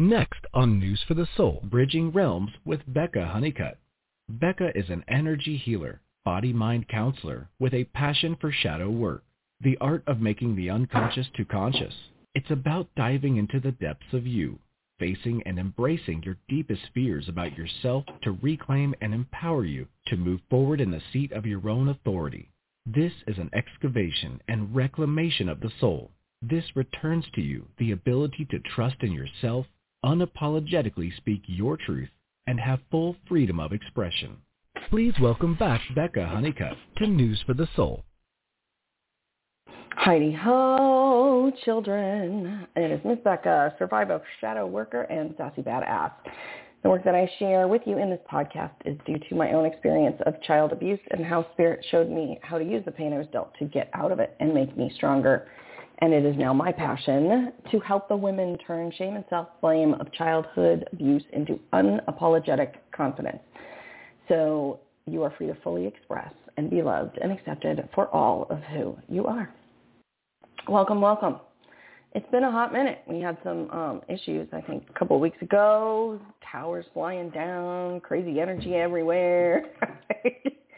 Next on News for the Soul, Bridging Realms with Becca Honeycutt. Becca is an energy healer, body-mind counselor with a passion for shadow work, the art of making the unconscious to conscious. It's about diving into the depths of you, facing and embracing your deepest fears about yourself to reclaim and empower you to move forward in the seat of your own authority. This is an excavation and reclamation of the soul. This returns to you the ability to trust in yourself, unapologetically speak your truth, and have full freedom of expression. Please welcome back Becca Honeycutt to News for the Soul. Heidi ho, children. It is Miss Becca, survivor, shadow worker, and sassy badass. The work that I share with you in this podcast is due to my own experience of child abuse and how Spirit showed me how to use the pain I was dealt to get out of it and make me stronger. And it is now my passion to help the women turn shame and self-blame of childhood abuse into unapologetic confidence. So you are free to fully express and be loved and accepted for all of who you are. Welcome, welcome. It's been a hot minute. We had some um, issues, I think, a couple of weeks ago. Towers flying down, crazy energy everywhere.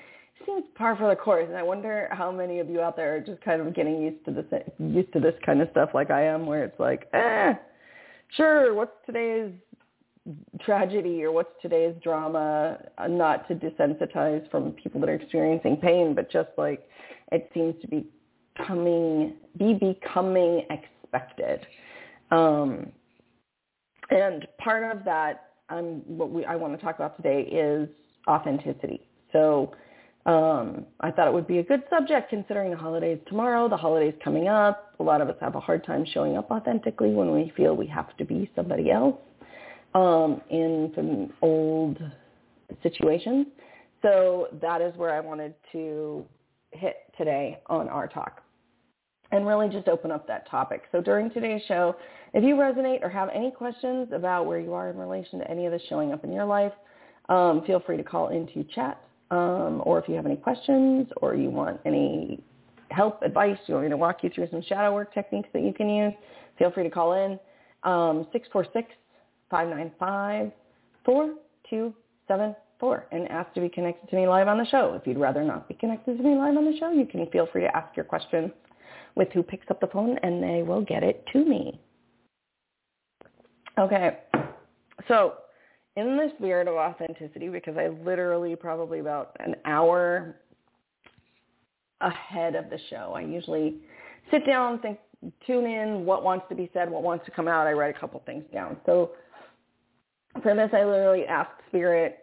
Seems par for the course, and I wonder how many of you out there are just kind of getting used to this, used to this kind of stuff, like I am, where it's like, eh, sure, what's today's tragedy or what's today's drama? Not to desensitize from people that are experiencing pain, but just like it seems to be coming, be becoming expected. Um, and part of that, um, what we, I want to talk about today is authenticity. So um, I thought it would be a good subject considering the holidays tomorrow, the holidays coming up. A lot of us have a hard time showing up authentically when we feel we have to be somebody else um, in some old situations. So that is where I wanted to hit today on our talk and really just open up that topic. So during today's show, if you resonate or have any questions about where you are in relation to any of this showing up in your life, um, feel free to call into chat. Um, or if you have any questions or you want any help, advice, you want me to walk you through some shadow work techniques that you can use, feel free to call in. Um, 646-595-4274 and ask to be connected to me live on the show. If you'd rather not be connected to me live on the show, you can feel free to ask your questions with who picks up the phone and they will get it to me. Okay, so in the spirit of authenticity, because I literally probably about an hour ahead of the show, I usually sit down, think, tune in, what wants to be said, what wants to come out. I write a couple things down. So for this, I literally asked Spirit,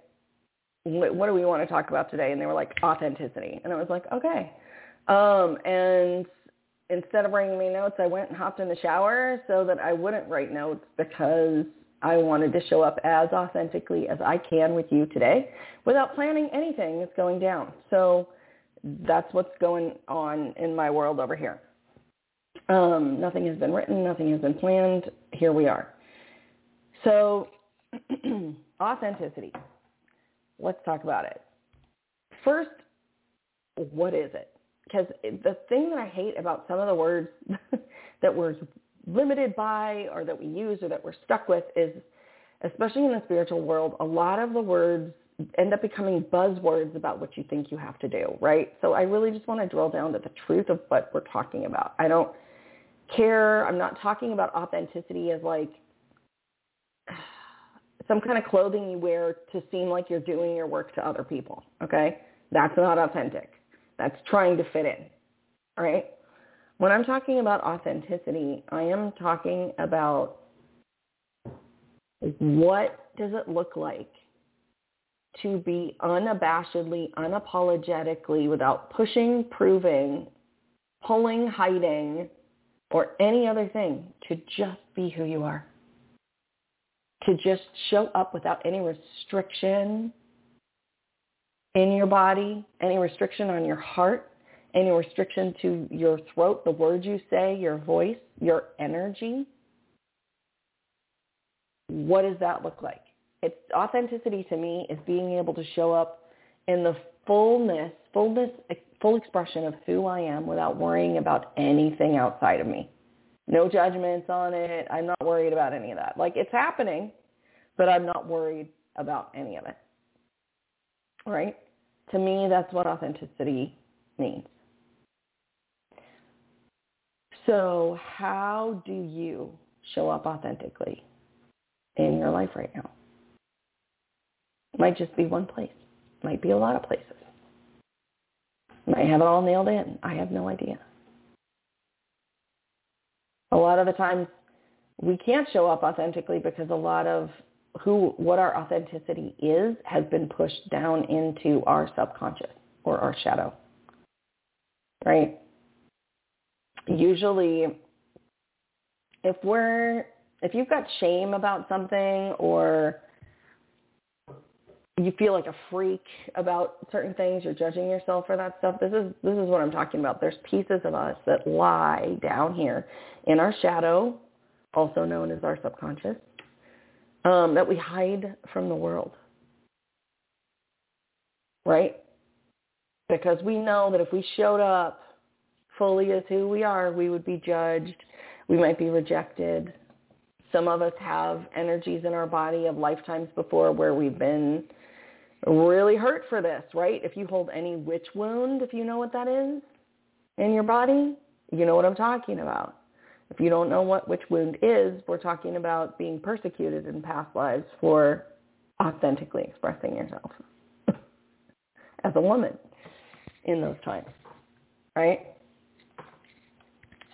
what do we want to talk about today? And they were like, authenticity. And I was like, okay. Um, and instead of writing me notes, I went and hopped in the shower so that I wouldn't write notes because I wanted to show up as authentically as I can with you today without planning anything that's going down. So that's what's going on in my world over here. Um, nothing has been written. Nothing has been planned. Here we are. So authenticity. Let's talk about it. First, what is it? because the thing that I hate about some of the words that we're limited by or that we use or that we're stuck with is, especially in the spiritual world, a lot of the words end up becoming buzzwords about what you think you have to do, right? So I really just want to drill down to the truth of what we're talking about. I don't care. I'm not talking about authenticity as like some kind of clothing you wear to seem like you're doing your work to other people, okay? That's not authentic. That's trying to fit in. All right. When I'm talking about authenticity, I am talking about what does it look like to be unabashedly, unapologetically, without pushing, proving, pulling, hiding, or any other thing, to just be who you are. To just show up without any restriction, in your body, any restriction on your heart, any restriction to your throat, the words you say, your voice, your energy. What does that look like? It's authenticity to me is being able to show up in the fullness, fullness, full expression of who I am without worrying about anything outside of me. No judgments on it. I'm not worried about any of that. Like it's happening, but I'm not worried about any of it. Right? To me, that's what authenticity means. So how do you show up authentically in your life right now? Might just be one place. Might be a lot of places. Might have it all nailed in. I have no idea. A lot of the times we can't show up authentically because a lot of who what our authenticity is has been pushed down into our subconscious or our shadow. Right? Usually if we're if you've got shame about something or you feel like a freak about certain things, you're judging yourself for that stuff. This is this is what I'm talking about. There's pieces of us that lie down here in our shadow, also known as our subconscious, um, that we hide from the world. Right? Because we know that if we showed up fully as who we are, we would be judged. We might be rejected. Some of us have energies in our body of lifetimes before where we've been really hurt for this, right? If you hold any witch wound, if you know what that is in your body, you know what I'm talking about. If you don't know what witch wound is, we're talking about being persecuted in past lives for authentically expressing yourself as a woman in those times, right?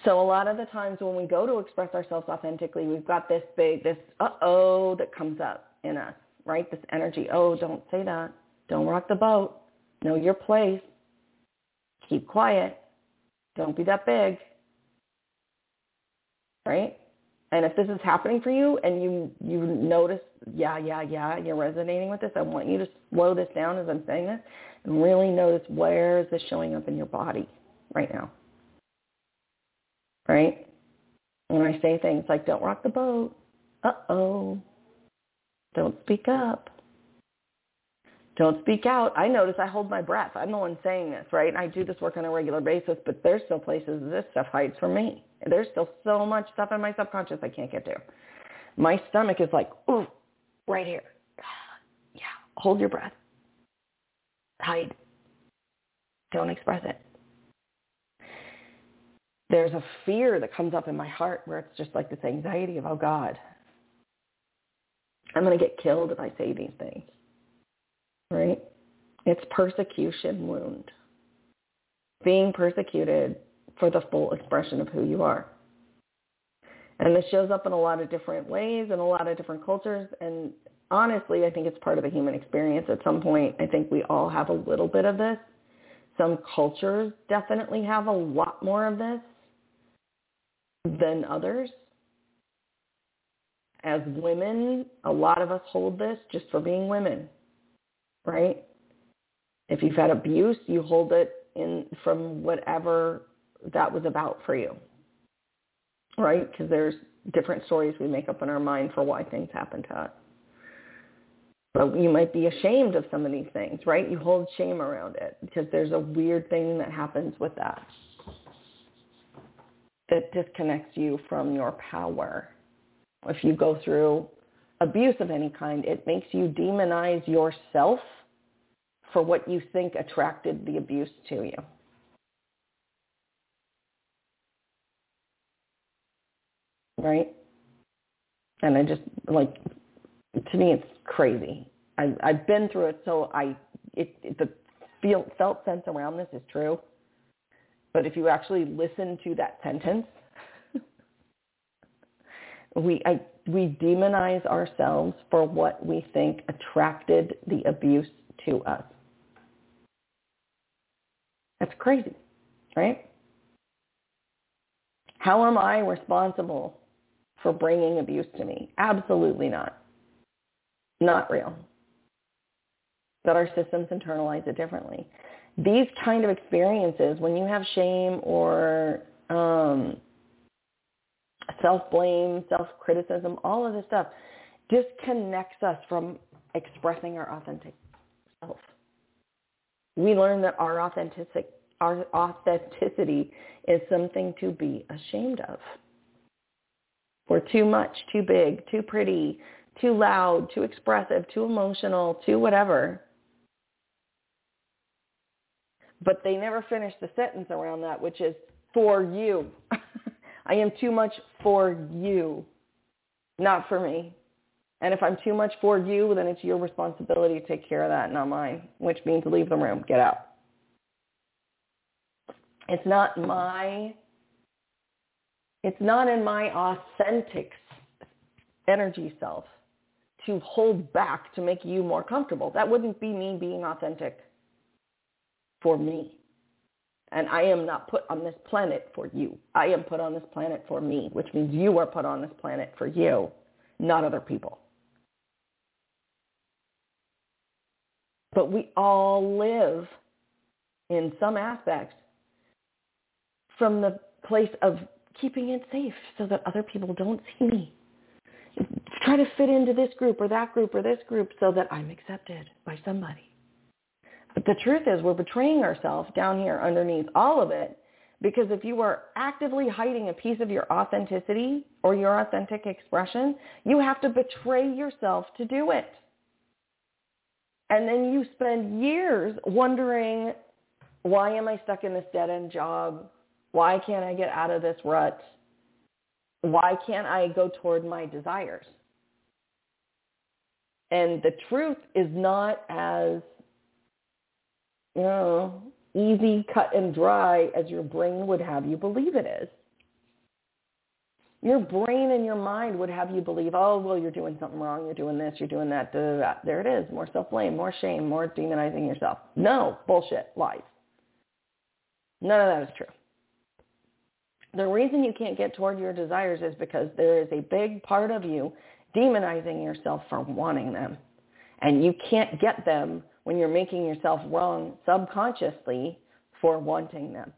So a lot of the times when we go to express ourselves authentically, we've got this big, this uh-oh that comes up in us right? This energy. Oh, don't say that. Don't rock the boat. Know your place. Keep quiet. Don't be that big. Right? And if this is happening for you and you you notice, yeah, yeah, yeah, you're resonating with this, I want you to slow this down as I'm saying this and really notice where is this showing up in your body right now. Right? When I say things like don't rock the boat, uh-oh, don't speak up. Don't speak out. I notice I hold my breath. I'm the one saying this, right? And I do this work on a regular basis, but there's still places this stuff hides from me. There's still so much stuff in my subconscious I can't get to. My stomach is like, ooh, right here. Yeah, hold your breath. Hide. Don't express it. There's a fear that comes up in my heart where it's just like this anxiety of, oh God, I'm going to get killed if I say these things. Right? It's persecution wound. Being persecuted for the full expression of who you are. And this shows up in a lot of different ways in a lot of different cultures. And honestly, I think it's part of the human experience. At some point, I think we all have a little bit of this. Some cultures definitely have a lot more of this than others as women, a lot of us hold this just for being women, right? If you've had abuse, you hold it in from whatever that was about for you, right? Because there's different stories we make up in our mind for why things happen to us. But you might be ashamed of some of these things, right? You hold shame around it because there's a weird thing that happens with that that disconnects you from your power if you go through abuse of any kind, it makes you demonize yourself for what you think attracted the abuse to you. Right? And I just like to me it's crazy. I I've been through it so I it, it the feel felt sense around this is true. But if you actually listen to that sentence we I, we demonize ourselves for what we think attracted the abuse to us. That's crazy, right? How am I responsible for bringing abuse to me? Absolutely not. Not real. But our systems internalize it differently. These kind of experiences, when you have shame or um, self-blame, self-criticism, all of this stuff disconnects us from expressing our authentic self. We learn that our authentic our authenticity is something to be ashamed of. We're too much, too big, too pretty, too loud, too expressive, too emotional, too whatever. But they never finish the sentence around that, which is for you. I am too much for you, not for me. And if I'm too much for you, then it's your responsibility to take care of that, not mine, which means leave the room, get out. It's not my, it's not in my authentic energy self to hold back to make you more comfortable. That wouldn't be me being authentic for me. And I am not put on this planet for you. I am put on this planet for me, which means you are put on this planet for you, not other people. But we all live in some aspects from the place of keeping it safe so that other people don't see me. Try to fit into this group or that group or this group so that I'm accepted by somebody. But the truth is we're betraying ourselves down here underneath all of it because if you are actively hiding a piece of your authenticity or your authentic expression, you have to betray yourself to do it. And then you spend years wondering, why am I stuck in this dead-end job? Why can't I get out of this rut? Why can't I go toward my desires? And the truth is not as, you know, easy, cut and dry as your brain would have you believe it is. Your brain and your mind would have you believe, oh, well, you're doing something wrong. You're doing this. You're doing that. Da, da, da. There it is. More self-blame, more shame, more demonizing yourself. No, bullshit, lies. None of that is true the reason you can't get toward your desires is because there is a big part of you demonizing yourself for wanting them. And you can't get them when you're making yourself wrong subconsciously for wanting them.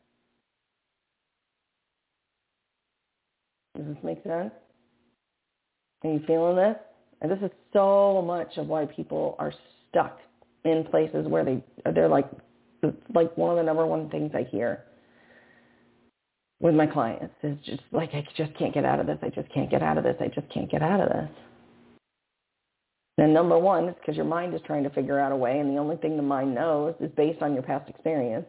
Does this make sense? Are you feeling this? And this is so much of why people are stuck in places where they they're like like one of the number one things I hear with my clients is just like I just can't get out of this. I just can't get out of this. I just can't get out of this. And number one is because your mind is trying to figure out a way, and the only thing the mind knows is based on your past experience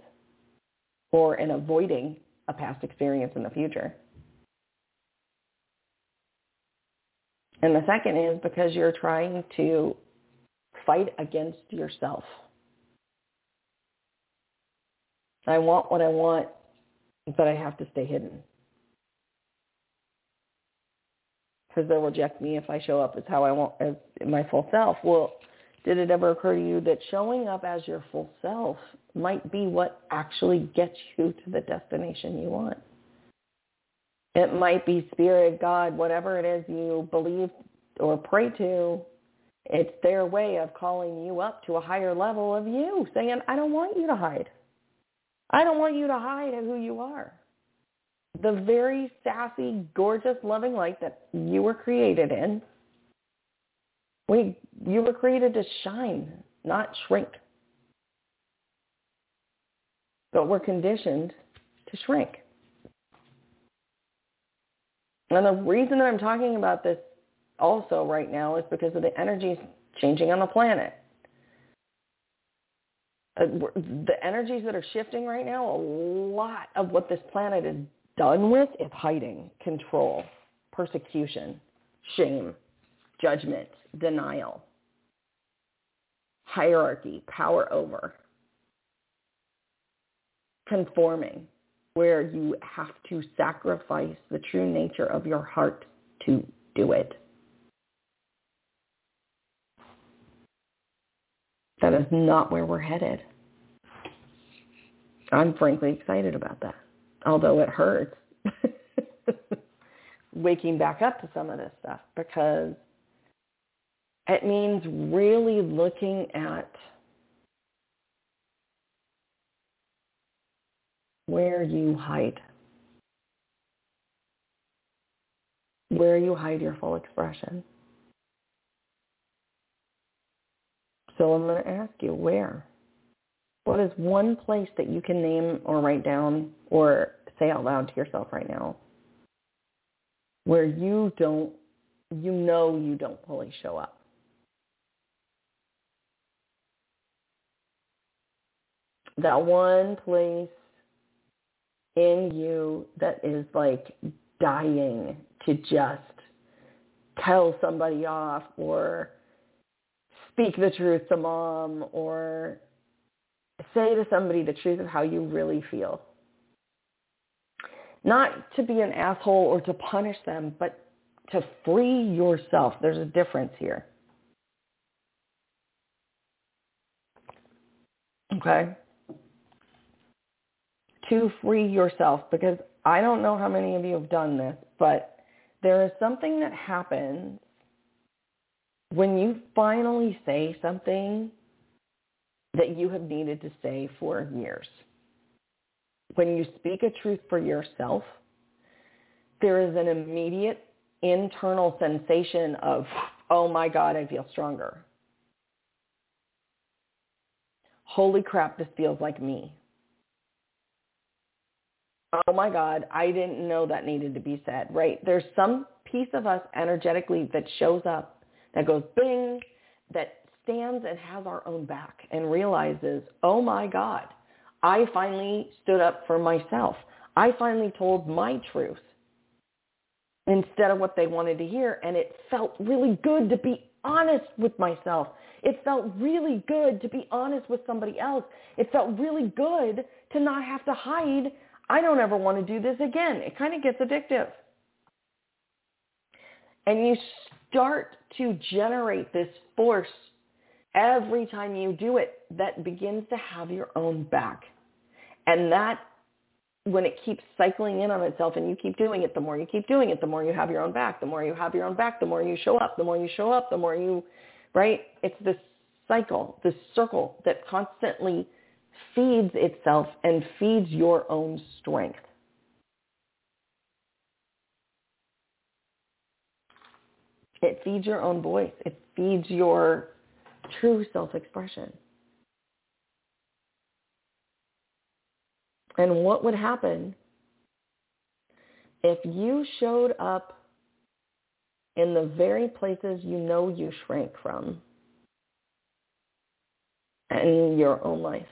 or in avoiding a past experience in the future. And the second is because you're trying to fight against yourself. I want what I want but I have to stay hidden. Because they'll reject me if I show up as how I want, as my full self. Well, did it ever occur to you that showing up as your full self might be what actually gets you to the destination you want? It might be spirit, God, whatever it is you believe or pray to. It's their way of calling you up to a higher level of you, saying, I don't want you to hide. I don't want you to hide who you are. The very sassy, gorgeous, loving light that you were created in. We, you were created to shine, not shrink. But we're conditioned to shrink. And the reason that I'm talking about this also right now is because of the energies changing on the planet. Uh, the energies that are shifting right now, a lot of what this planet is done with is hiding, control, persecution, shame, judgment, denial, hierarchy, power over, conforming, where you have to sacrifice the true nature of your heart to do it. That is not where we're headed. I'm frankly excited about that, although it hurts waking back up to some of this stuff because it means really looking at where you hide, where you hide your full expression. So I'm going to ask you, where? What is one place that you can name or write down or say out loud to yourself right now where you don't, you know you don't fully show up. That one place in you that is like dying to just tell somebody off or speak the truth to mom or say to somebody the truth of how you really feel. Not to be an asshole or to punish them, but to free yourself. There's a difference here. Okay? To free yourself because I don't know how many of you have done this, but there is something that happens when you finally say something that you have needed to say for years. When you speak a truth for yourself, there is an immediate internal sensation of, oh my God, I feel stronger. Holy crap, this feels like me. Oh my God, I didn't know that needed to be said, right? There's some piece of us energetically that shows up, that goes bing, that stands and has our own back and realizes, oh my God, I finally stood up for myself. I finally told my truth instead of what they wanted to hear. And it felt really good to be honest with myself. It felt really good to be honest with somebody else. It felt really good to not have to hide. I don't ever want to do this again. It kind of gets addictive. And you start to generate this force every time you do it that begins to have your own back. And that, when it keeps cycling in on itself and you keep doing it, the more you keep doing it, the more you have your own back. The more you have your own back, the more you show up. The more you show up, the more you, right? It's this cycle, this circle that constantly feeds itself and feeds your own strength. It feeds your own voice. It feeds your true self-expression. And what would happen if you showed up in the very places you know you shrank from in your own life?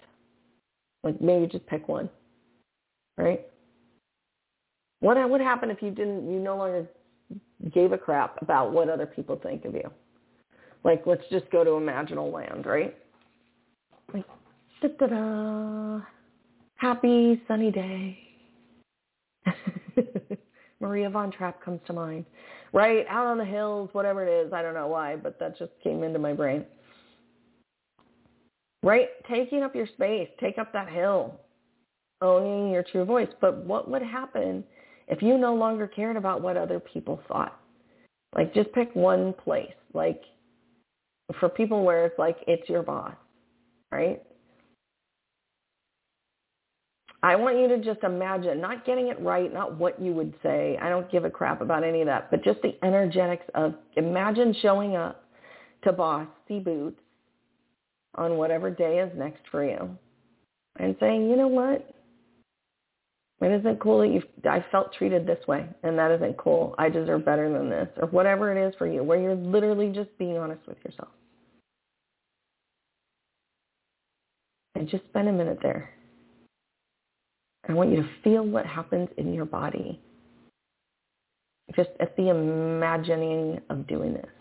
Like maybe just pick one, right? What would happen if you didn't, you no longer gave a crap about what other people think of you? Like, let's just go to imaginal land, right? Like, happy sunny day. Maria von Trapp comes to mind, right? Out on the hills, whatever it is. I don't know why, but that just came into my brain. Right? Taking up your space, take up that hill, owning your true voice. But what would happen if you no longer cared about what other people thought? Like just pick one place. Like for people where it's like it's your boss, right? I want you to just imagine not getting it right, not what you would say. I don't give a crap about any of that, but just the energetics of imagine showing up to boss, see boots on whatever day is next for you and saying, you know what? It isn't cool that you I felt treated this way and that isn't cool. I deserve better than this or whatever it is for you where you're literally just being honest with yourself. And just spend a minute there. I want you to feel what happens in your body just at the imagining of doing this.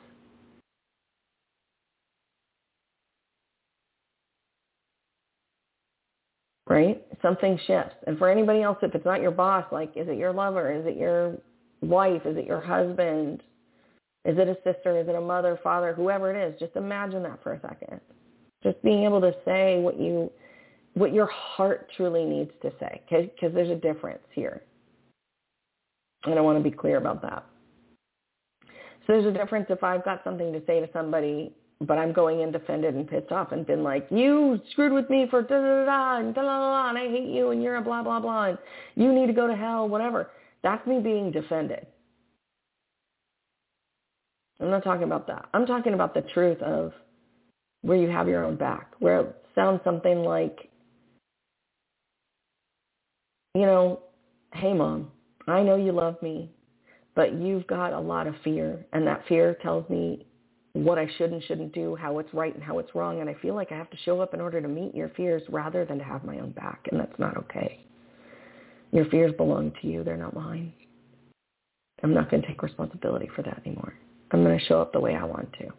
Right? Something shifts. And for anybody else, if it's not your boss, like, is it your lover? Is it your wife? Is it your husband? Is it a sister? Is it a mother, father, whoever it is? Just imagine that for a second. Just being able to say what you, what your heart truly needs to say, because there's a difference here. And I want to be clear about that. So there's a difference if I've got something to say to somebody but I'm going in defended and pissed off and been like, you screwed with me for da da da and da da da and I hate you and you're a blah blah blah and you need to go to hell, whatever. That's me being defended. I'm not talking about that. I'm talking about the truth of where you have your own back, where it sounds something like, you know, hey mom, I know you love me, but you've got a lot of fear, and that fear tells me what I should and shouldn't do, how it's right and how it's wrong, and I feel like I have to show up in order to meet your fears rather than to have my own back, and that's not okay. Your fears belong to you. They're not mine. I'm not going to take responsibility for that anymore. I'm going to show up the way I want to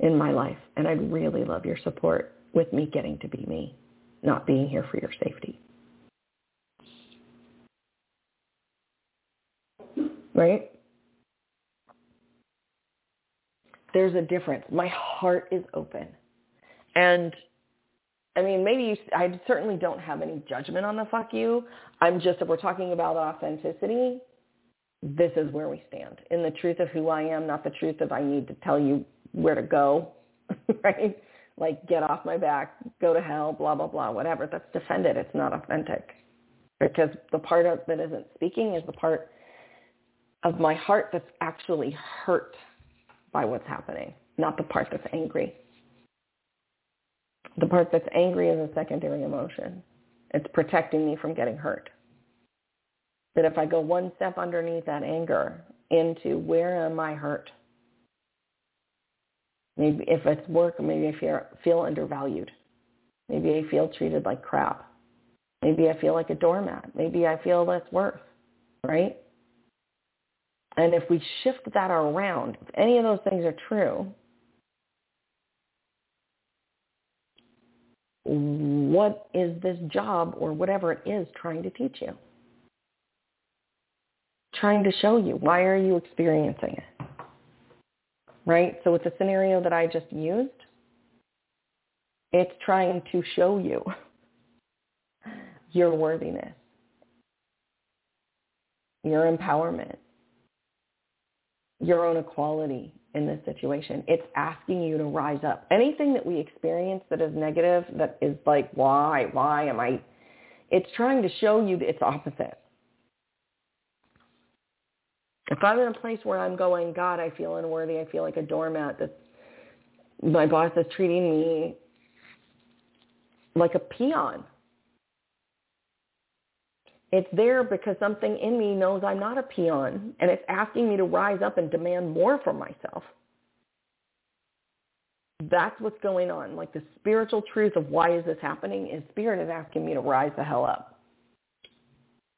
in my life, and I'd really love your support with me getting to be me, not being here for your safety. Right? There's a difference. My heart is open. And I mean, maybe you, I certainly don't have any judgment on the fuck you. I'm just, if we're talking about authenticity, this is where we stand. In the truth of who I am, not the truth of I need to tell you where to go, right? Like get off my back, go to hell, blah, blah, blah, whatever. That's defended. It's not authentic. Because the part of, that isn't speaking is the part of my heart that's actually hurt by what's happening, not the part that's angry. The part that's angry is a secondary emotion. It's protecting me from getting hurt. That if I go one step underneath that anger into where am I hurt? Maybe if it's work, maybe I feel, feel undervalued. Maybe I feel treated like crap. Maybe I feel like a doormat. Maybe I feel less worth, right? And if we shift that around, if any of those things are true, what is this job or whatever it is trying to teach you? Trying to show you. Why are you experiencing it? Right? So with the scenario that I just used, it's trying to show you your worthiness, your empowerment, your own equality in this situation. It's asking you to rise up. Anything that we experience that is negative, that is like, why, why am I? It's trying to show you its opposite. If I'm in a place where I'm going, God, I feel unworthy, I feel like a doormat, that my boss is treating me like a peon, it's there because something in me knows I'm not a peon and it's asking me to rise up and demand more from myself. That's what's going on. Like the spiritual truth of why is this happening is spirit is asking me to rise the hell up.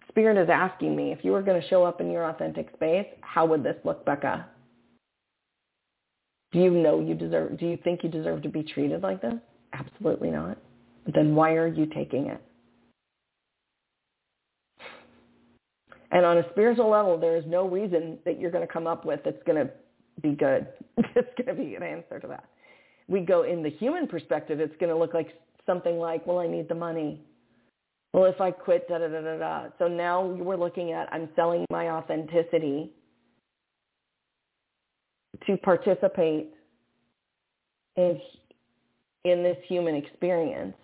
Spirit is asking me, if you were going to show up in your authentic space, how would this look, Becca? Do you know you deserve, do you think you deserve to be treated like this? Absolutely not. Then why are you taking it? And on a spiritual level, there is no reason that you're going to come up with that's going to be good. It's going to be an answer to that. We go in the human perspective, it's going to look like something like, well, I need the money. Well, if I quit, da da da da da. So now we're looking at I'm selling my authenticity to participate in in this human experience,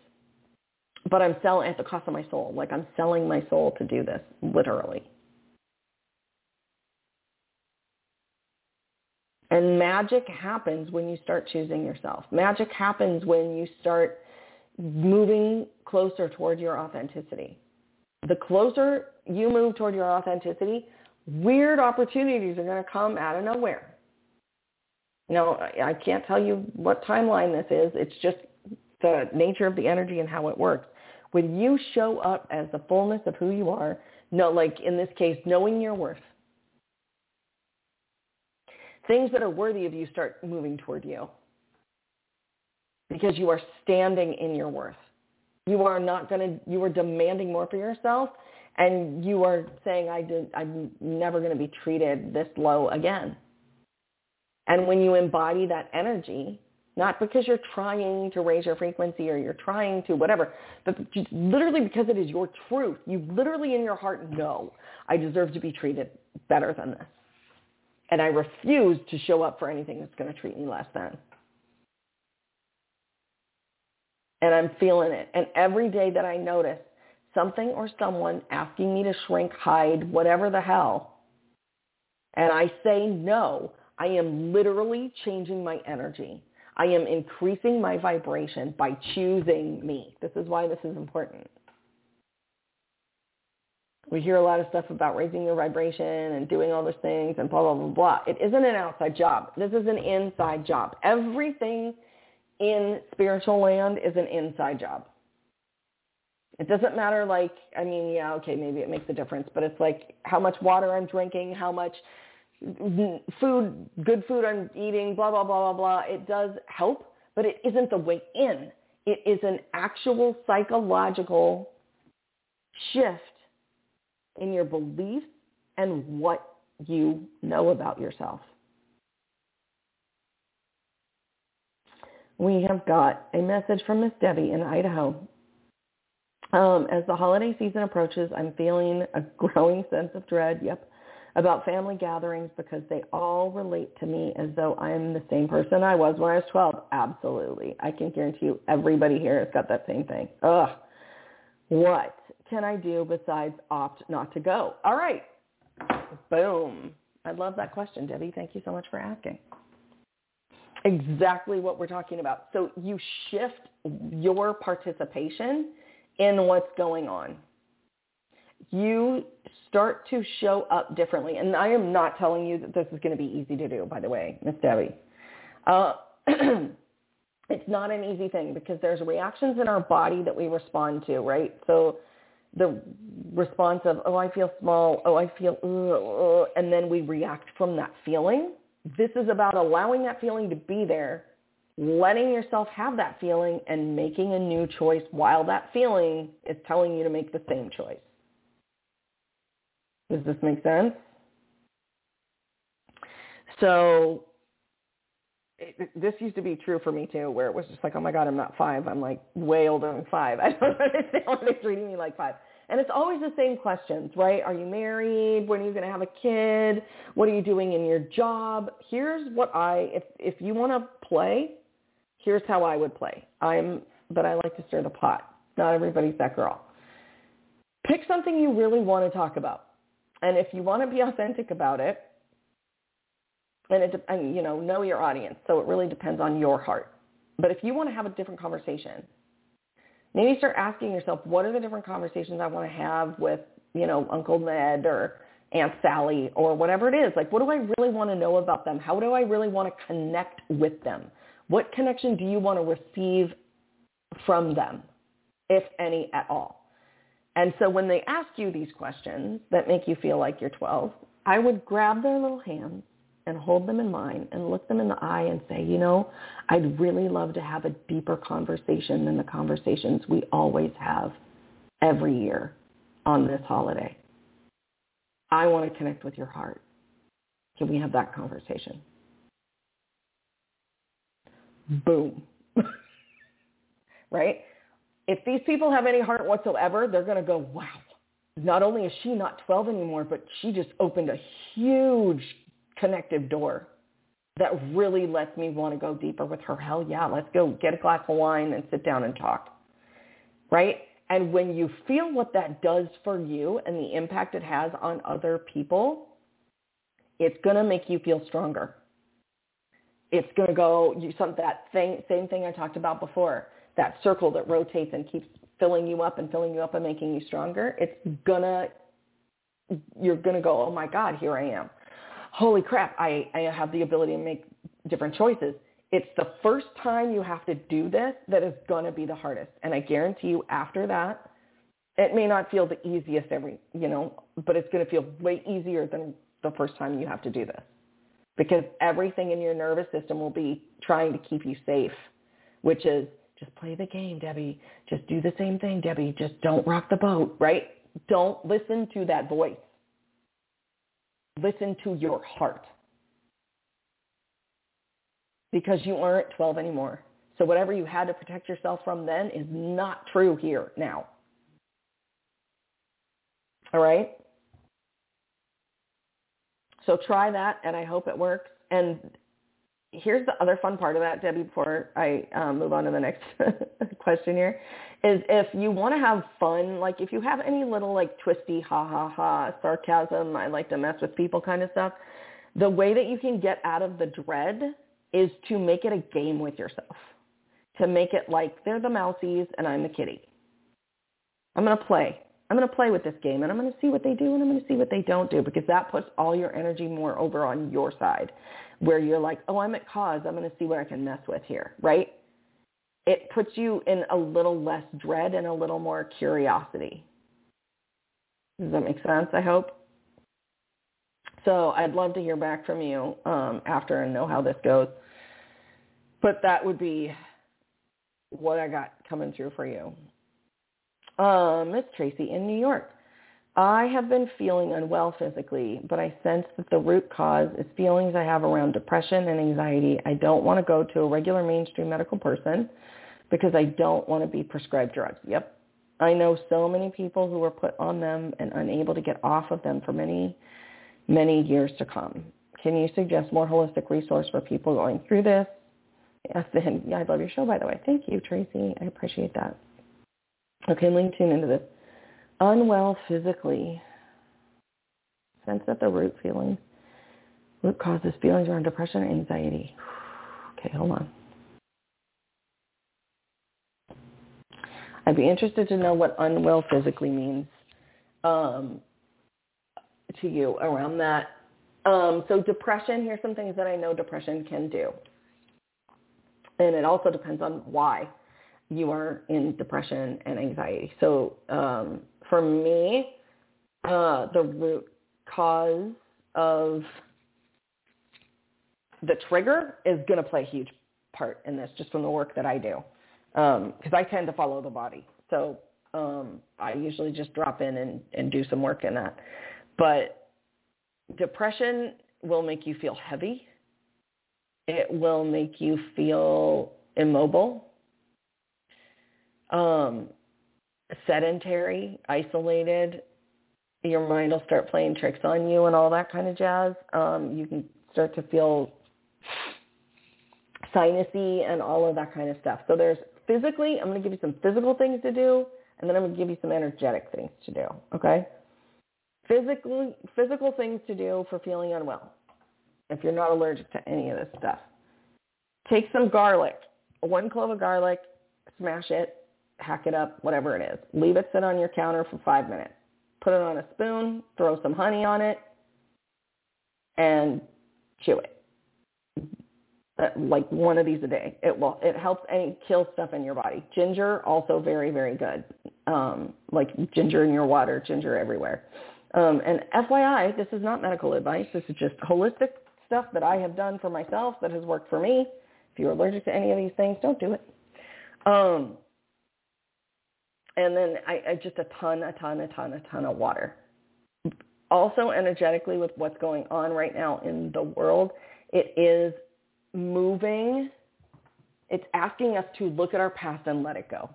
but I'm selling at the cost of my soul. Like I'm selling my soul to do this, literally. And magic happens when you start choosing yourself. Magic happens when you start moving closer toward your authenticity. The closer you move toward your authenticity, weird opportunities are going to come out of nowhere. Now, I can't tell you what timeline this is. It's just the nature of the energy and how it works. When you show up as the fullness of who you are, no, like in this case, knowing your worth, things that are worthy of you start moving toward you because you are standing in your worth. You are not going to, you are demanding more for yourself and you are saying, I did, I'm never going to be treated this low again. And when you embody that energy, not because you're trying to raise your frequency or you're trying to whatever, but literally because it is your truth. You literally in your heart know I deserve to be treated better than this and I refuse to show up for anything that's going to treat me less than. And I'm feeling it. And every day that I notice something or someone asking me to shrink, hide, whatever the hell, and I say no, I am literally changing my energy. I am increasing my vibration by choosing me. This is why this is important. We hear a lot of stuff about raising your vibration and doing all those things and blah, blah, blah, blah. It isn't an outside job. This is an inside job. Everything in spiritual land is an inside job. It doesn't matter like, I mean, yeah, okay, maybe it makes a difference, but it's like how much water I'm drinking, how much food, good food I'm eating, blah, blah, blah, blah, blah. It does help, but it isn't the way in. It is an actual psychological shift in your beliefs and what you know about yourself. We have got a message from Miss Debbie in Idaho. Um, as the holiday season approaches, I'm feeling a growing sense of dread, yep, about family gatherings because they all relate to me as though I'm the same person I was when I was 12. Absolutely. I can guarantee you everybody here has got that same thing. Ugh. What can I do besides opt not to go? All right. Boom. I love that question, Debbie. Thank you so much for asking. Exactly what we're talking about. So you shift your participation in what's going on. You start to show up differently. And I am not telling you that this is going to be easy to do, by the way, Miss Debbie. Uh, it's not an easy thing because there's reactions in our body that we respond to, right? So the response of, oh, I feel small, oh, I feel, uh, uh, and then we react from that feeling. This is about allowing that feeling to be there, letting yourself have that feeling and making a new choice while that feeling is telling you to make the same choice. Does this make sense? So it, this used to be true for me too, where it was just like, oh my God, I'm not five. I'm like way older than five. I don't understand why they're treating me like five. And it's always the same questions, right? Are you married? When are you going to have a kid? What are you doing in your job? Here's what I, if, if you want to play, here's how I would play. I'm, but I like to stir the pot. Not everybody's that girl. Pick something you really want to talk about. And if you want to be authentic about it, and it and you know know your audience. So it really depends on your heart. But if you want to have a different conversation maybe start asking yourself what are the different conversations i want to have with you know uncle ned or aunt sally or whatever it is? Like what do i really want to know about them? How do i really want to connect with them? What connection do you want to receive from them if any at all? And so when they ask you these questions that make you feel like you're 12 i would grab their little hands and hold them in mind and look them in the eye and say, you know, I'd really love to have a deeper conversation than the conversations we always have every year on this holiday. I want to connect with your heart. Can we have that conversation? Boom. right? If these people have any heart whatsoever, they're going to go, wow, not only is she not 12 anymore, but she just opened a huge connective door that really lets me want to go deeper with her. Hell yeah, let's go get a glass of wine and sit down and talk. Right? And when you feel what that does for you and the impact it has on other people, it's going to make you feel stronger. It's going to go, you, some, that thing, same thing I talked about before, that circle that rotates and keeps filling you up and filling you up and making you stronger. It's going to, you're going to go, oh my God, here I am holy crap, I, I have the ability to make different choices. It's the first time you have to do this that is going to be the hardest. And I guarantee you after that, it may not feel the easiest every, you know, but it's going to feel way easier than the first time you have to do this because everything in your nervous system will be trying to keep you safe, which is just play the game, Debbie. Just do the same thing, Debbie. Just don't rock the boat, right? Don't listen to that voice listen to your heart because you aren't 12 anymore. So whatever you had to protect yourself from then is not true here now. All right? So try that, and I hope it works. And here's the other fun part of that, Debbie, before I um, move on to the next question here, is if you want to have fun, like if you have any little like twisty ha ha ha sarcasm, I like to mess with people kind of stuff, the way that you can get out of the dread is to make it a game with yourself. To make it like they're the mousies and I'm the kitty. I'm going to play I'm going to play with this game and I'm going to see what they do and I'm going to see what they don't do because that puts all your energy more over on your side where you're like, oh, I'm at cause. I'm going to see what I can mess with here, right? It puts you in a little less dread and a little more curiosity. Does that make sense? I hope. So I'd love to hear back from you um, after and know how this goes. But that would be what I got coming through for you. Uh, Miss Tracy in New York. I have been feeling unwell physically, but I sense that the root cause is feelings I have around depression and anxiety. I don't want to go to a regular mainstream medical person because I don't want to be prescribed drugs. Yep. I know so many people who were put on them and unable to get off of them for many, many years to come. Can you suggest more holistic resource for people going through this? Yes, then, yeah, I love your show, by the way. Thank you, Tracy. I appreciate that. Okay, link tune into this. Unwell physically. Sense that the root feelings, root causes feelings around depression and anxiety. Okay, hold on. I'd be interested to know what unwell physically means um, to you around that. Um, so depression, here's some things that I know depression can do. And it also depends on why you are in depression and anxiety. So um, for me, uh, the root cause of the trigger is going to play a huge part in this, just from the work that I do, because um, I tend to follow the body. So um, I usually just drop in and, and do some work in that. But depression will make you feel heavy. It will make you feel immobile um, sedentary, isolated, your mind will start playing tricks on you and all that kind of jazz. Um, you can start to feel sinusy and all of that kind of stuff. So there's physically, I'm going to give you some physical things to do, and then I'm going to give you some energetic things to do. Okay? Physically, physical things to do for feeling unwell. If you're not allergic to any of this stuff, take some garlic, one clove of garlic, smash it, hack it up, whatever it is. Leave it sit on your counter for five minutes. Put it on a spoon, throw some honey on it, and chew it. Uh, like one of these a day. It will. It helps any kill stuff in your body. Ginger also very very good. Um, like ginger in your water, ginger everywhere. Um, and FYI, this is not medical advice. This is just holistic stuff that I have done for myself that has worked for me. If you're allergic to any of these things, don't do it. Um, and then I, I just a ton, a ton, a ton, a ton of water. Also energetically with what's going on right now in the world, it is moving. It's asking us to look at our past and let it go.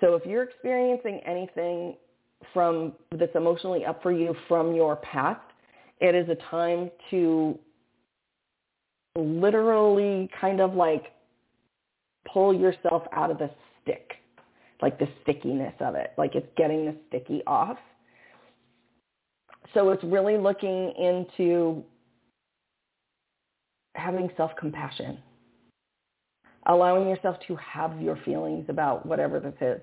So if you're experiencing anything from that's emotionally up for you from your past, it is a time to literally kind of like pull yourself out of the stick like the stickiness of it, like it's getting the sticky off. So it's really looking into having self-compassion, allowing yourself to have your feelings about whatever this is,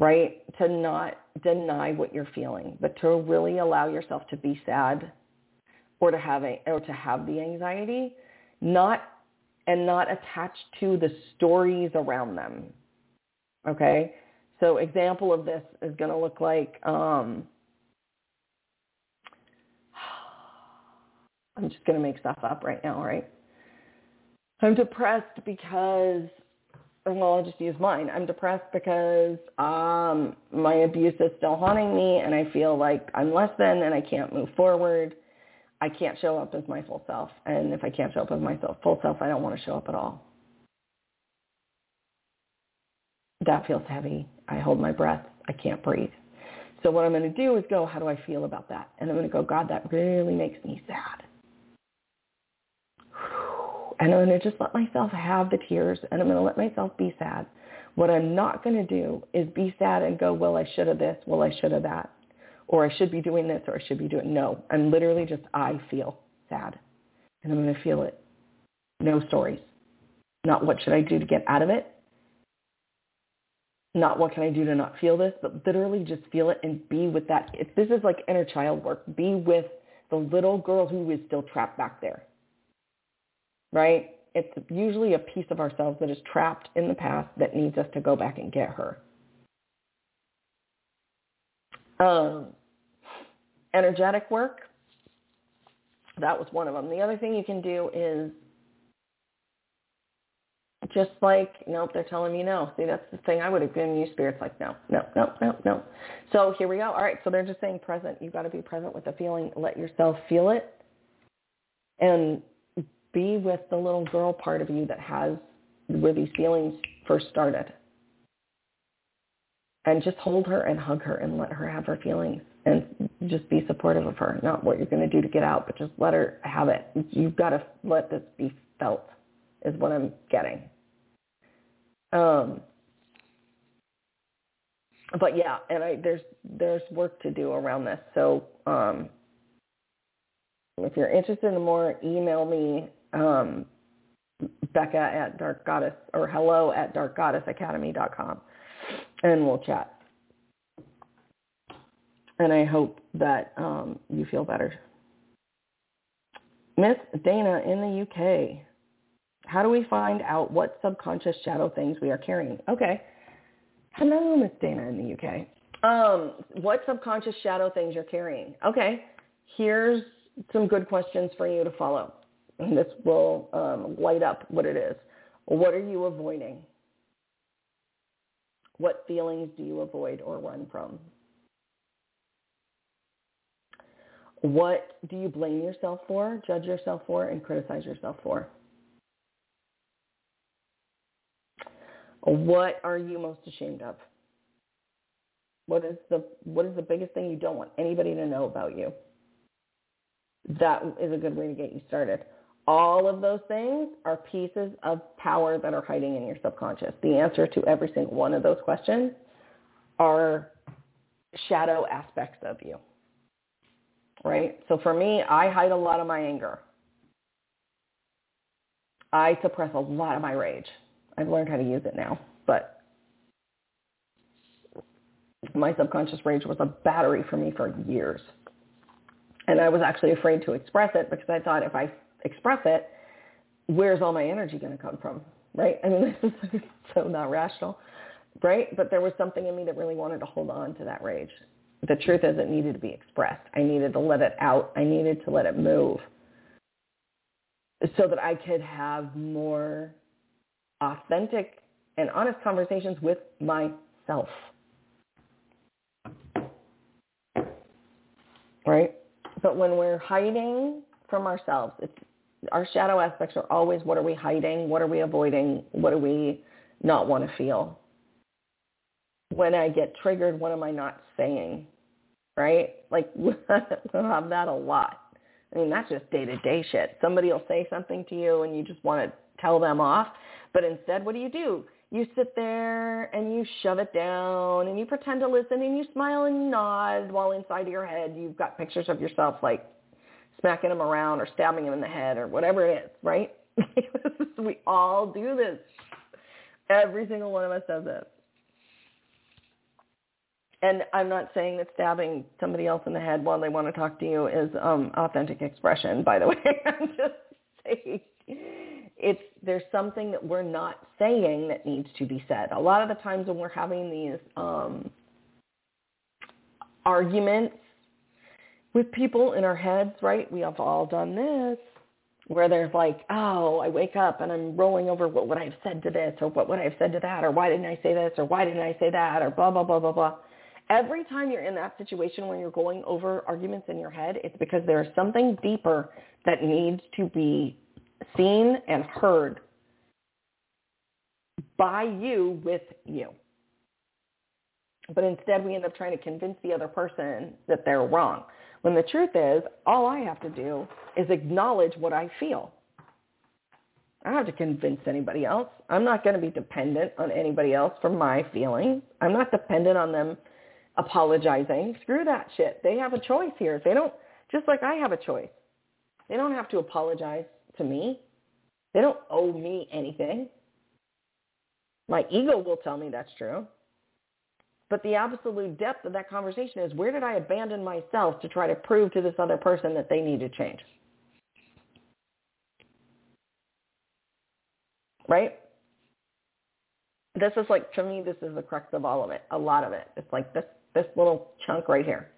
right? To not deny what you're feeling, but to really allow yourself to be sad or to have a, or to have the anxiety, not and not attached to the stories around them. Okay, so example of this is going to look like um, I'm just going to make stuff up right now, right? I'm depressed because, well, I'll just use mine. I'm depressed because um, my abuse is still haunting me and I feel like I'm less than and I can't move forward. I can't show up as my full self. And if I can't show up as my full self, I don't want to show up at all. That feels heavy. I hold my breath. I can't breathe. So what I'm going to do is go, how do I feel about that? And I'm going to go, God, that really makes me sad. And I'm going to just let myself have the tears and I'm going to let myself be sad. What I'm not going to do is be sad and go, well, I should have this, well, I should have that, or I should be doing this, or I should be doing, no. I'm literally just, I feel sad. And I'm going to feel it. No stories. Not what should I do to get out of it, not what can I do to not feel this, but literally just feel it and be with that. If this is like inner child work, be with the little girl who is still trapped back there. Right? It's usually a piece of ourselves that is trapped in the past that needs us to go back and get her. Um, energetic work, that was one of them. The other thing you can do is just like, nope, they're telling me no. See, that's the thing I would have given you. Spirit's like, no, no, no, no, no. So here we go. All right, so they're just saying present. You've got to be present with the feeling. Let yourself feel it. And be with the little girl part of you that has where these feelings first started. And just hold her and hug her and let her have her feelings and just be supportive of her. Not what you're going to do to get out, but just let her have it. You've got to let this be felt is what I'm getting. Um, but yeah, and I, there's there's work to do around this. So um, if you're interested in more, email me um, Becca at Dark Goddess or hello at dark goddess darkgoddessacademy.com and we'll chat. And I hope that um, you feel better. Miss Dana in the UK. How do we find out what subconscious shadow things we are carrying? Okay. Hello, Miss Dana in the UK. Um, what subconscious shadow things you're carrying? Okay. Here's some good questions for you to follow. And this will um, light up what it is. What are you avoiding? What feelings do you avoid or run from? What do you blame yourself for, judge yourself for, and criticize yourself for? What are you most ashamed of? What is the what is the biggest thing you don't want anybody to know about you? That is a good way to get you started. All of those things are pieces of power that are hiding in your subconscious. The answer to every single one of those questions are shadow aspects of you. Right? So for me, I hide a lot of my anger. I suppress a lot of my rage. I've learned how to use it now, but my subconscious rage was a battery for me for years. And I was actually afraid to express it because I thought if I express it, where's all my energy going to come from? Right? I mean, this is so not rational, right? But there was something in me that really wanted to hold on to that rage. The truth is it needed to be expressed. I needed to let it out. I needed to let it move so that I could have more authentic and honest conversations with myself. Right? But when we're hiding from ourselves, it's, our shadow aspects are always what are we hiding? What are we avoiding? What do we not want to feel? When I get triggered, what am I not saying? Right? Like, we'll have that a lot. I mean, that's just day-to-day shit. Somebody will say something to you and you just want to tell them off. But instead, what do you do? You sit there and you shove it down and you pretend to listen and you smile and nod while inside of your head you've got pictures of yourself like smacking them around or stabbing them in the head or whatever it is, right? we all do this. Every single one of us does this. And I'm not saying that stabbing somebody else in the head while they want to talk to you is um, authentic expression, by the way. I'm just saying it's there's something that we're not saying that needs to be said. A lot of the times when we're having these um, arguments with people in our heads, right? We have all done this, where there's like, oh, I wake up and I'm rolling over what would I have said to this, or what would I have said to that, or why didn't I say this, or why didn't I say that, or blah blah blah blah blah. Every time you're in that situation where you're going over arguments in your head, it's because there is something deeper that needs to be seen and heard by you with you. But instead we end up trying to convince the other person that they're wrong. When the truth is, all I have to do is acknowledge what I feel. I don't have to convince anybody else. I'm not going to be dependent on anybody else for my feelings. I'm not dependent on them apologizing. Screw that shit. They have a choice here. They don't, just like I have a choice. They don't have to apologize to me. They don't owe me anything. My ego will tell me that's true. But the absolute depth of that conversation is where did I abandon myself to try to prove to this other person that they need to change? Right? This is like, to me, this is the crux of all of it, a lot of it. It's like this, this little chunk right here.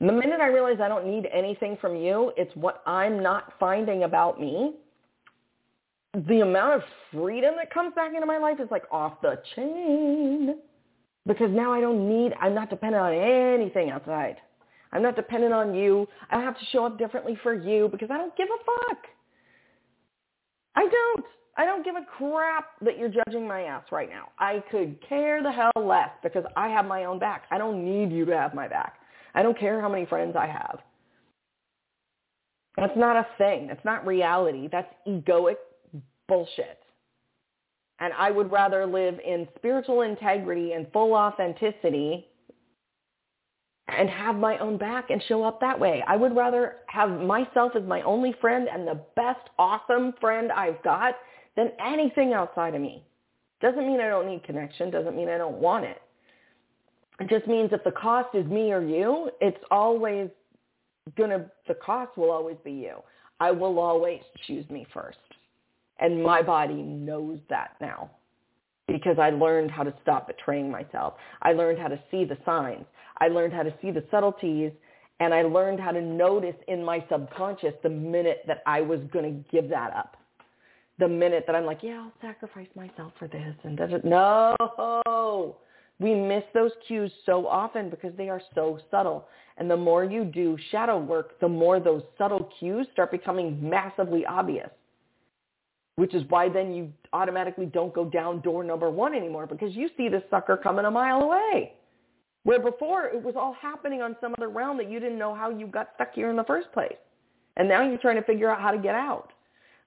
The minute I realize I don't need anything from you, it's what I'm not finding about me. The amount of freedom that comes back into my life is like off the chain because now I don't need, I'm not dependent on anything outside. I'm not dependent on you. I have to show up differently for you because I don't give a fuck. I don't. I don't give a crap that you're judging my ass right now. I could care the hell less because I have my own back. I don't need you to have my back. I don't care how many friends I have. That's not a thing. That's not reality. That's egoic bullshit. And I would rather live in spiritual integrity and full authenticity and have my own back and show up that way. I would rather have myself as my only friend and the best awesome friend I've got than anything outside of me. Doesn't mean I don't need connection. Doesn't mean I don't want it. It just means if the cost is me or you, it's always gonna, the cost will always be you. I will always choose me first. And my body knows that now because I learned how to stop betraying myself. I learned how to see the signs. I learned how to see the subtleties and I learned how to notice in my subconscious the minute that I was going to give that up. The minute that I'm like, yeah, I'll sacrifice myself for this and does it. No, we miss those cues so often because they are so subtle. And the more you do shadow work, the more those subtle cues start becoming massively obvious which is why then you automatically don't go down door number one anymore because you see the sucker coming a mile away. Where before it was all happening on some other realm that you didn't know how you got stuck here in the first place. And now you're trying to figure out how to get out.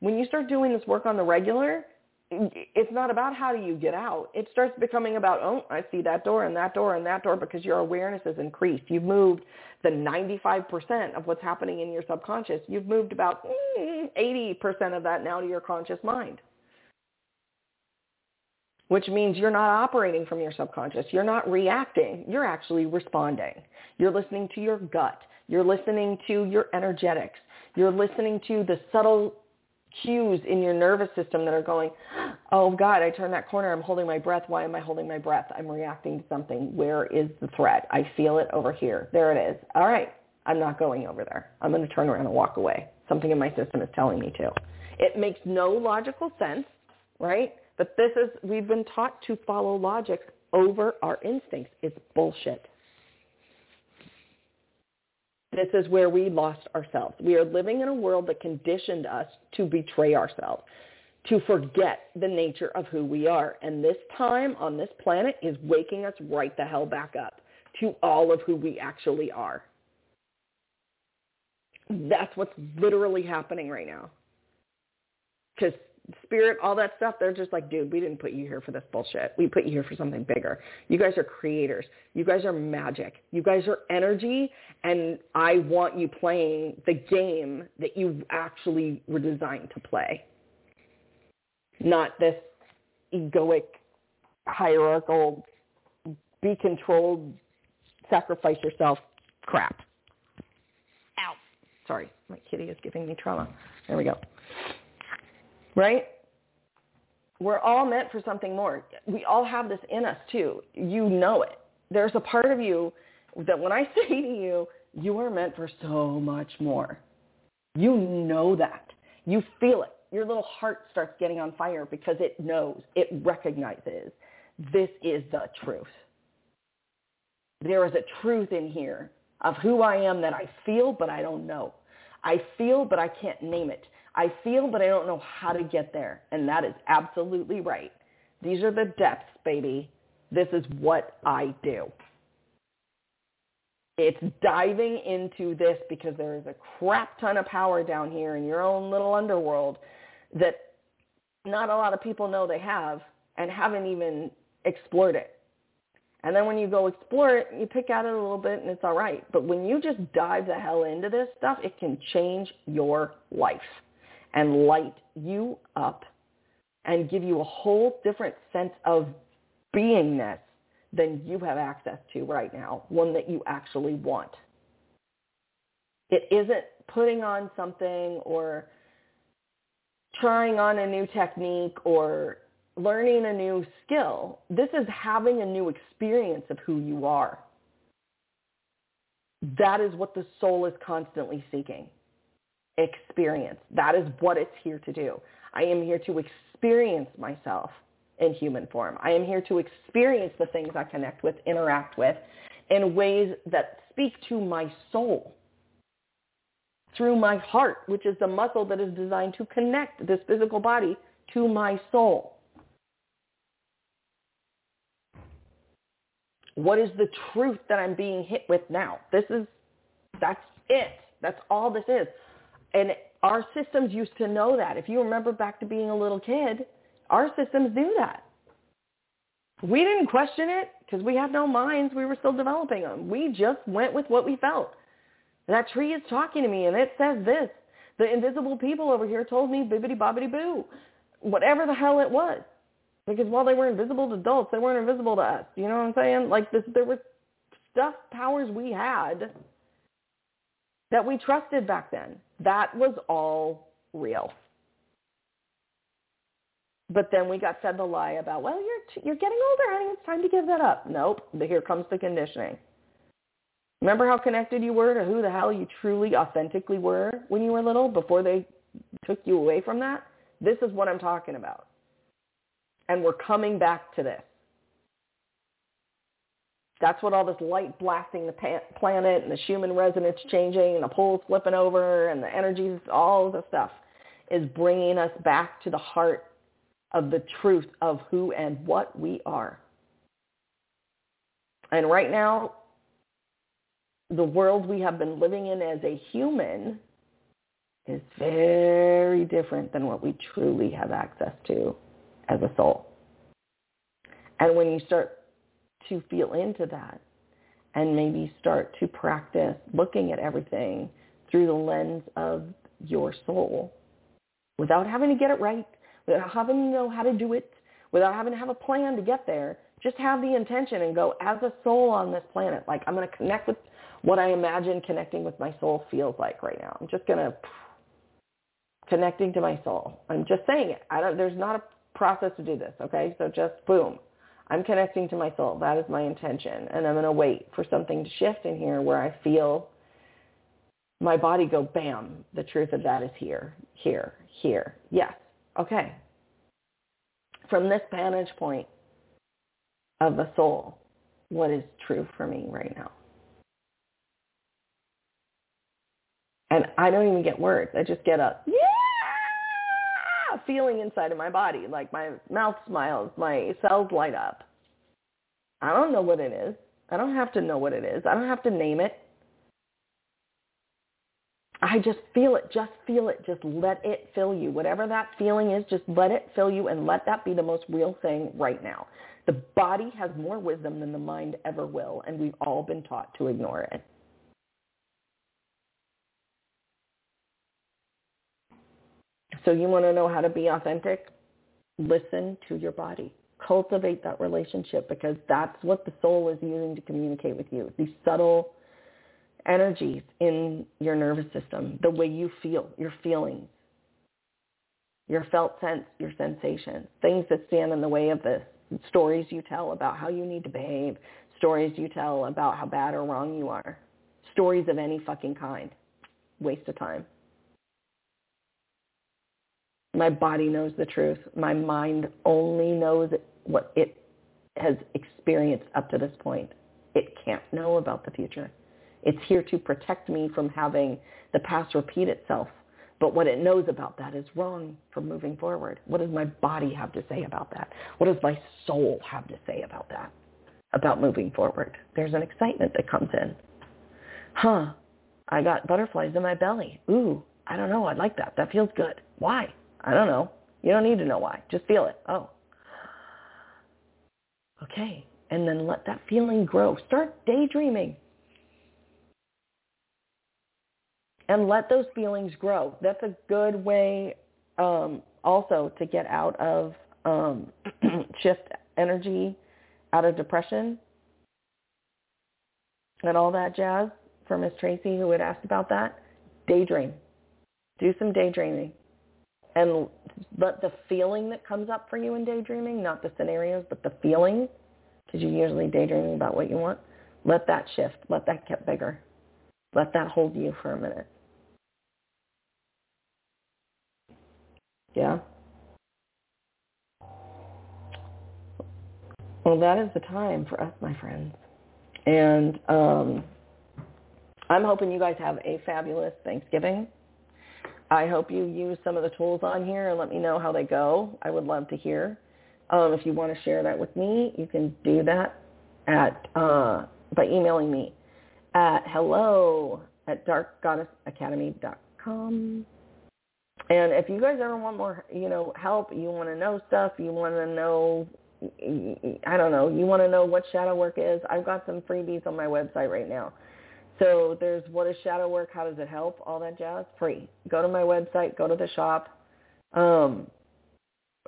When you start doing this work on the regular, it's not about how do you get out. It starts becoming about, oh, I see that door and that door and that door because your awareness has increased. You've moved the 95% of what's happening in your subconscious. You've moved about 80% mm, of that now to your conscious mind. Which means you're not operating from your subconscious. You're not reacting. You're actually responding. You're listening to your gut. You're listening to your energetics. You're listening to the subtle cues in your nervous system that are going, oh God, I turned that corner. I'm holding my breath. Why am I holding my breath? I'm reacting to something. Where is the threat? I feel it over here. There it is. All right. I'm not going over there. I'm going to turn around and walk away. Something in my system is telling me to. It makes no logical sense, right? But this is, we've been taught to follow logic over our instincts. It's bullshit. This is where we lost ourselves. We are living in a world that conditioned us to betray ourselves, to forget the nature of who we are. And this time on this planet is waking us right the hell back up to all of who we actually are. That's what's literally happening right now. Because spirit, all that stuff, they're just like, dude, we didn't put you here for this bullshit. We put you here for something bigger. You guys are creators. You guys are magic. You guys are energy, and I want you playing the game that you actually were designed to play. Not this egoic, hierarchical, be controlled, sacrifice yourself crap. Ow. Sorry, my kitty is giving me trauma. There we go right? We're all meant for something more. We all have this in us too. You know it. There's a part of you that when I say to you, you are meant for so much more. You know that. You feel it. Your little heart starts getting on fire because it knows, it recognizes this is the truth. There is a truth in here of who I am that I feel, but I don't know. I feel, but I can't name it. I feel, but I don't know how to get there. And that is absolutely right. These are the depths, baby. This is what I do. It's diving into this because there is a crap ton of power down here in your own little underworld that not a lot of people know they have and haven't even explored it. And then when you go explore it, you pick at it a little bit and it's all right. But when you just dive the hell into this stuff, it can change your life and light you up and give you a whole different sense of beingness than you have access to right now, one that you actually want. It isn't putting on something or trying on a new technique or learning a new skill. This is having a new experience of who you are. That is what the soul is constantly seeking. Experience. That is what it's here to do. I am here to experience myself in human form. I am here to experience the things I connect with, interact with in ways that speak to my soul through my heart, which is the muscle that is designed to connect this physical body to my soul. What is the truth that I'm being hit with now? This is, that's it. That's all this is. And our systems used to know that. If you remember back to being a little kid, our systems knew that. We didn't question it because we had no minds. We were still developing them. We just went with what we felt. That tree is talking to me and it says this. The invisible people over here told me bibbity bobbity boo. Whatever the hell it was. Because while they were invisible to adults, they weren't invisible to us. You know what I'm saying? Like this, there was stuff, powers we had that we trusted back then. That was all real. But then we got fed the lie about, well, you're you're getting older, honey. It's time to give that up. Nope. Here comes the conditioning. Remember how connected you were to who the hell you truly, authentically were when you were little before they took you away from that? This is what I'm talking about. And we're coming back to this. That's what all this light blasting the planet and the Schumann resonance changing and the poles flipping over and the energies, all the stuff is bringing us back to the heart of the truth of who and what we are. And right now, the world we have been living in as a human is very different than what we truly have access to as a soul. And when you start to feel into that and maybe start to practice looking at everything through the lens of your soul without having to get it right, without having to know how to do it, without having to have a plan to get there, just have the intention and go as a soul on this planet. Like I'm going to connect with what I imagine connecting with my soul feels like right now. I'm just going to connecting to my soul. I'm just saying it. I don't, there's not a process to do this. Okay. So just boom, I'm connecting to my soul. That is my intention. And I'm going to wait for something to shift in here where I feel my body go, bam, the truth of that is here, here, here. Yes. Okay. From this vantage point of the soul, what is true for me right now? And I don't even get words. I just get a yeah feeling inside of my body. Like my mouth smiles, my cells light up. I don't know what it is. I don't have to know what it is. I don't have to name it. I just feel it. Just feel it. Just let it fill you. Whatever that feeling is, just let it fill you and let that be the most real thing right now. The body has more wisdom than the mind ever will, and we've all been taught to ignore it. So you want to know how to be authentic? Listen to your body. Cultivate that relationship because that's what the soul is using to communicate with you. These subtle energies in your nervous system, the way you feel, your feelings, your felt sense, your sensations, things that stand in the way of this, stories you tell about how you need to behave, stories you tell about how bad or wrong you are, stories of any fucking kind. Waste of time. My body knows the truth. My mind only knows what it has experienced up to this point. It can't know about the future. It's here to protect me from having the past repeat itself. But what it knows about that is wrong for moving forward. What does my body have to say about that? What does my soul have to say about that? About moving forward. There's an excitement that comes in. Huh, I got butterflies in my belly. Ooh, I don't know. I like that. That feels good. Why? I don't know. You don't need to know why. Just feel it. Oh. Okay. And then let that feeling grow. Start daydreaming. And let those feelings grow. That's a good way um, also to get out of um, shift energy, out of depression, and all that jazz for Miss Tracy who had asked about that, daydream. Do some daydreaming. And let the feeling that comes up for you in daydreaming, not the scenarios, but the feeling, because you're usually daydreaming about what you want, let that shift. Let that get bigger. Let that hold you for a minute. Yeah? Well, that is the time for us, my friends. And um, I'm hoping you guys have a fabulous Thanksgiving. I hope you use some of the tools on here and let me know how they go. I would love to hear. Um, if you want to share that with me, you can do that at uh, by emailing me at hello at darkgoddessacademy.com. And if you guys ever want more, you know, help, you want to know stuff, you want to know, I don't know, you want to know what shadow work is, I've got some freebies on my website right now. So there's what is shadow work, how does it help, all that jazz, free. Go to my website, go to the shop, um,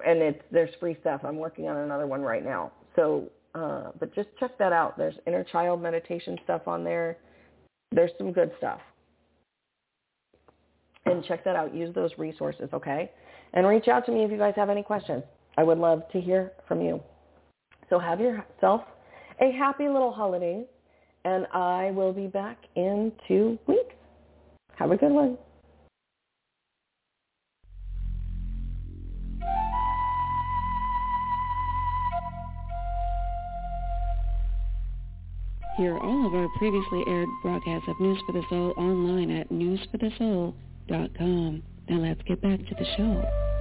and it's there's free stuff. I'm working on another one right now. So, uh, but just check that out. There's inner child meditation stuff on there. There's some good stuff. And check that out. Use those resources, okay? And reach out to me if you guys have any questions. I would love to hear from you. So have yourself a happy little holiday and I will be back in two weeks. Have a good one. Hear all of our previously aired broadcasts of News for the Soul online at newsforthesoul.com. Now let's get back to the show.